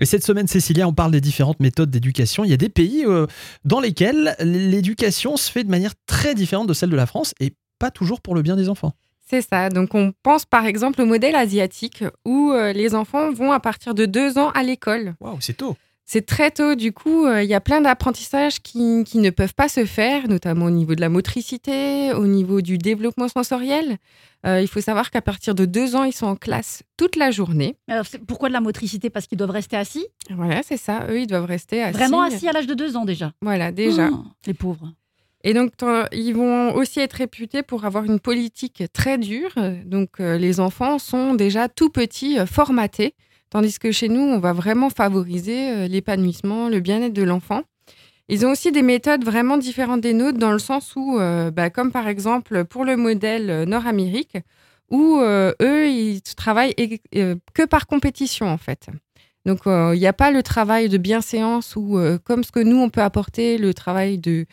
Et cette semaine, Cécilia, on parle des différentes méthodes d'éducation. Il y a des pays euh, dans lesquels l'éducation se fait de manière très différente de celle de la France et pas toujours pour le bien des enfants. C'est ça. Donc, on pense par exemple au modèle asiatique où euh, les enfants vont à partir de deux ans à l'école. Waouh, c'est tôt. C'est très tôt, du coup, euh, il y a plein d'apprentissages qui, qui, ne peuvent pas se faire, notamment au niveau de la motricité, au niveau du développement sensoriel. Euh, il faut savoir qu'à partir de deux ans, ils sont en classe toute la journée. Alors, pourquoi de la motricité? Parce qu'ils doivent rester assis? Voilà, c'est ça. Eux, ils doivent rester assis. Vraiment assis à l'âge de deux ans déjà? Voilà, déjà. Oh, les pauvres. Et donc, ils vont aussi être réputés pour avoir une politique très dure. Donc, euh, les enfants sont déjà tout petits, formatés. Tandis que chez nous, on va vraiment favoriser euh, l'épanouissement, le bien-être de l'enfant. Ils ont aussi des méthodes vraiment différentes des nôtres dans le sens où, euh, bah, comme par exemple pour le modèle euh, Nord-Amérique, où eux, ils travaillent que par compétition en fait. Donc il n'y a pas le travail de bienséance ou comme ce que nous, on peut apporter, le travail de,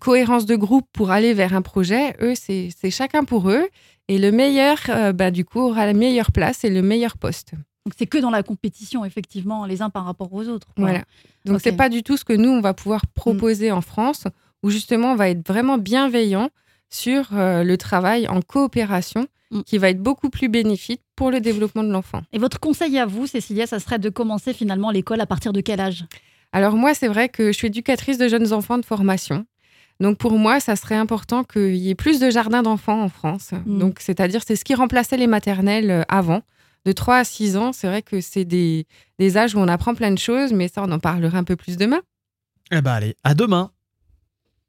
cohérence de groupe pour aller vers un projet. Eux, c'est chacun pour eux. Et le meilleur, bah, du coup, aura la meilleure place et le meilleur poste. Donc c'est que dans la compétition, effectivement, les uns par rapport aux autres. Voilà. Donc c'est pas du tout ce que nous, on va pouvoir proposer en France, où justement on va être vraiment bienveillant sur euh, le travail en coopération, mm. qui va être beaucoup plus bénéfique pour le développement de l'enfant. Et votre conseil à vous, Cécilia, ça serait de commencer finalement l'école à partir de quel âge? Alors moi, c'est vrai que je suis éducatrice de jeunes enfants de formation. Donc pour moi, ça serait important qu'il y ait plus de jardins d'enfants en France. Mm. Donc c'est-à-dire c'est ce qui remplaçait les maternelles euh, avant de 3 à 6 ans, c'est vrai que c'est des, des âges où on apprend plein de choses, mais ça, on en parlera un peu plus demain. Eh ben allez, à demain